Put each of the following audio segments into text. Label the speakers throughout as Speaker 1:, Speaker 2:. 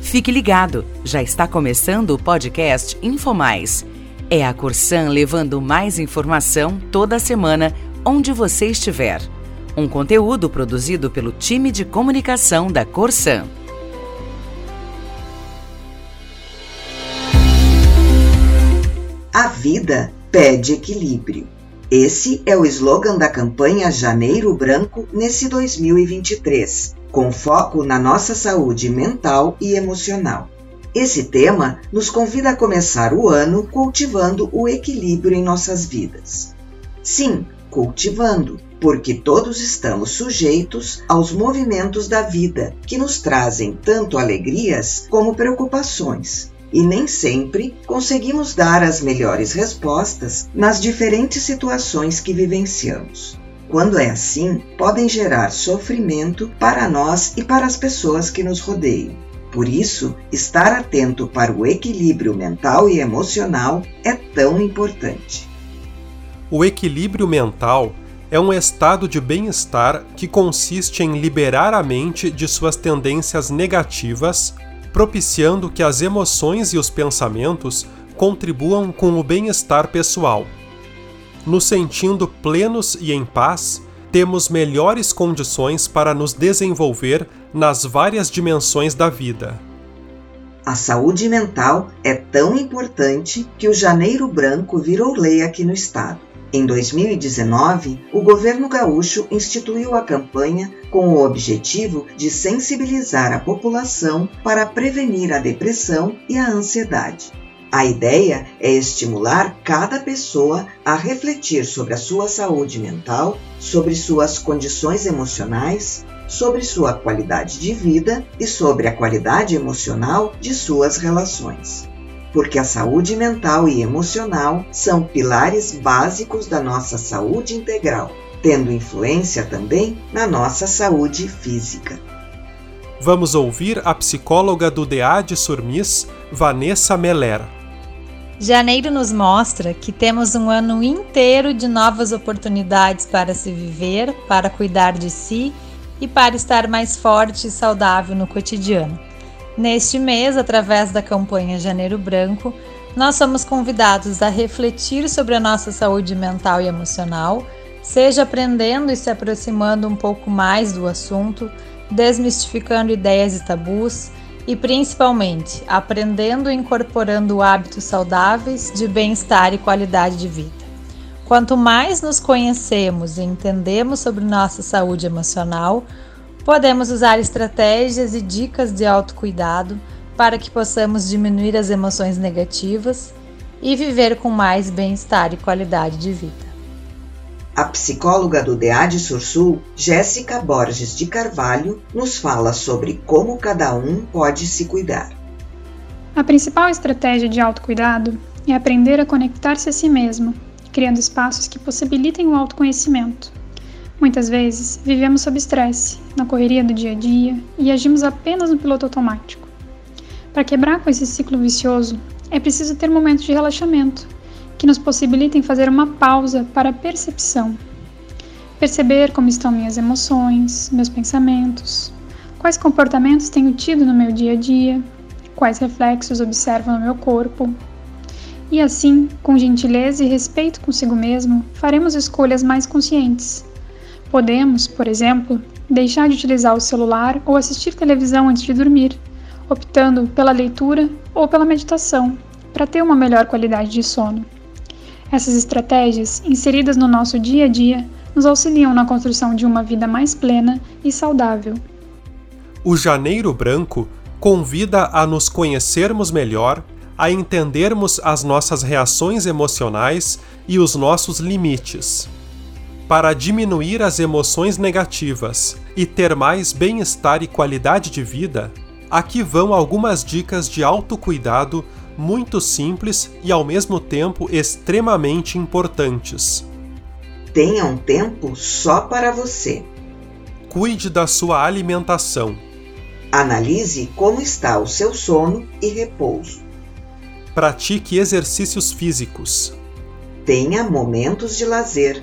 Speaker 1: Fique ligado, já está começando o podcast InfoMais. É a Corsan levando mais informação toda semana, onde você estiver. Um conteúdo produzido pelo time de comunicação da Corsan.
Speaker 2: A vida pede equilíbrio. Esse é o slogan da campanha Janeiro Branco nesse 2023, com foco na nossa saúde mental e emocional. Esse tema nos convida a começar o ano cultivando o equilíbrio em nossas vidas. Sim, cultivando, porque todos estamos sujeitos aos movimentos da vida que nos trazem tanto alegrias como preocupações e nem sempre conseguimos dar as melhores respostas nas diferentes situações que vivenciamos. Quando é assim, podem gerar sofrimento para nós e para as pessoas que nos rodeiam. Por isso, estar atento para o equilíbrio mental e emocional é tão importante.
Speaker 3: O equilíbrio mental é um estado de bem-estar que consiste em liberar a mente de suas tendências negativas propiciando que as emoções e os pensamentos contribuam com o bem-estar pessoal. Nos sentindo plenos e em paz, temos melhores condições para nos desenvolver nas várias dimensões da vida.
Speaker 2: A saúde mental é tão importante que o Janeiro Branco virou lei aqui no estado. Em 2019, o governo gaúcho instituiu a campanha com o objetivo de sensibilizar a população para prevenir a depressão e a ansiedade. A ideia é estimular cada pessoa a refletir sobre a sua saúde mental, sobre suas condições emocionais, sobre sua qualidade de vida e sobre a qualidade emocional de suas relações porque a saúde mental e emocional são pilares básicos da nossa saúde integral, tendo influência também na nossa saúde física.
Speaker 3: Vamos ouvir a psicóloga do DEAD Surmis, Vanessa Meller.
Speaker 4: Janeiro nos mostra que temos um ano inteiro de novas oportunidades para se viver, para cuidar de si e para estar mais forte e saudável no cotidiano. Neste mês, através da campanha Janeiro Branco, nós somos convidados a refletir sobre a nossa saúde mental e emocional, seja aprendendo e se aproximando um pouco mais do assunto, desmistificando ideias e tabus e principalmente aprendendo e incorporando hábitos saudáveis de bem-estar e qualidade de vida. Quanto mais nos conhecemos e entendemos sobre nossa saúde emocional, Podemos usar estratégias e dicas de autocuidado para que possamos diminuir as emoções negativas e viver com mais bem-estar e qualidade de vida.
Speaker 2: A psicóloga do DEAD Sursul, Jéssica Borges de Carvalho, nos fala sobre como cada um pode se cuidar.
Speaker 5: A principal estratégia de autocuidado é aprender a conectar-se a si mesmo, criando espaços que possibilitem o autoconhecimento. Muitas vezes vivemos sob estresse, na correria do dia a dia e agimos apenas no piloto automático. Para quebrar com esse ciclo vicioso, é preciso ter momentos de relaxamento que nos possibilitem fazer uma pausa para a percepção. Perceber como estão minhas emoções, meus pensamentos, quais comportamentos tenho tido no meu dia a dia, quais reflexos observo no meu corpo. E assim, com gentileza e respeito consigo mesmo, faremos escolhas mais conscientes Podemos, por exemplo, deixar de utilizar o celular ou assistir televisão antes de dormir, optando pela leitura ou pela meditação, para ter uma melhor qualidade de sono. Essas estratégias, inseridas no nosso dia a dia, nos auxiliam na construção de uma vida mais plena e saudável.
Speaker 3: O Janeiro Branco convida a nos conhecermos melhor, a entendermos as nossas reações emocionais e os nossos limites para diminuir as emoções negativas e ter mais bem-estar e qualidade de vida, aqui vão algumas dicas de autocuidado muito simples e ao mesmo tempo extremamente importantes.
Speaker 2: Tenha um tempo só para você.
Speaker 3: Cuide da sua alimentação.
Speaker 2: Analise como está o seu sono e repouso.
Speaker 3: Pratique exercícios físicos.
Speaker 2: Tenha momentos de lazer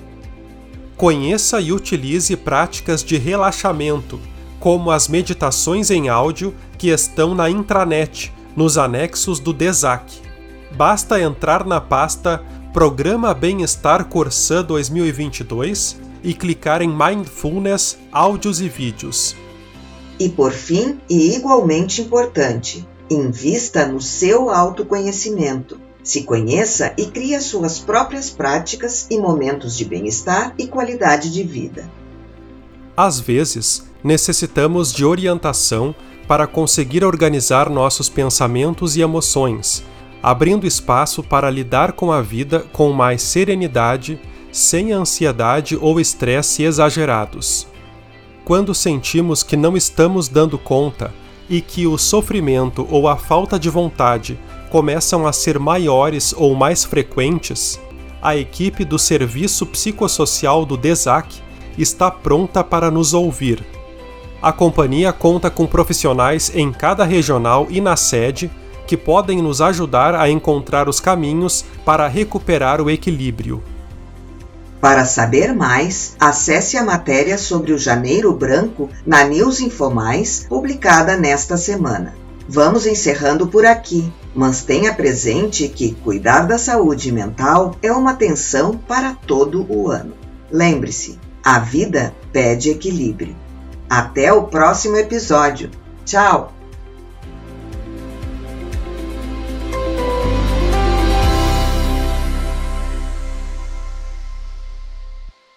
Speaker 3: Conheça e utilize práticas de relaxamento, como as meditações em áudio que estão na intranet, nos anexos do DESAC. Basta entrar na pasta Programa Bem-Estar Corsã 2022 e clicar em Mindfulness, Áudios e Vídeos.
Speaker 2: E por fim, e igualmente importante, invista no seu autoconhecimento. Se conheça e crie suas próprias práticas e momentos de bem-estar e qualidade de vida.
Speaker 3: Às vezes, necessitamos de orientação para conseguir organizar nossos pensamentos e emoções, abrindo espaço para lidar com a vida com mais serenidade, sem ansiedade ou estresse exagerados. Quando sentimos que não estamos dando conta e que o sofrimento ou a falta de vontade começam a ser maiores ou mais frequentes, a equipe do Serviço Psicossocial do DESAC está pronta para nos ouvir. A companhia conta com profissionais em cada regional e na sede que podem nos ajudar a encontrar os caminhos para recuperar o equilíbrio.
Speaker 2: Para saber mais, acesse a matéria sobre o Janeiro Branco na News Infomais, publicada nesta semana. Vamos encerrando por aqui, mas tenha presente que cuidar da saúde mental é uma atenção para todo o ano. Lembre-se, a vida pede equilíbrio. Até o próximo episódio. Tchau!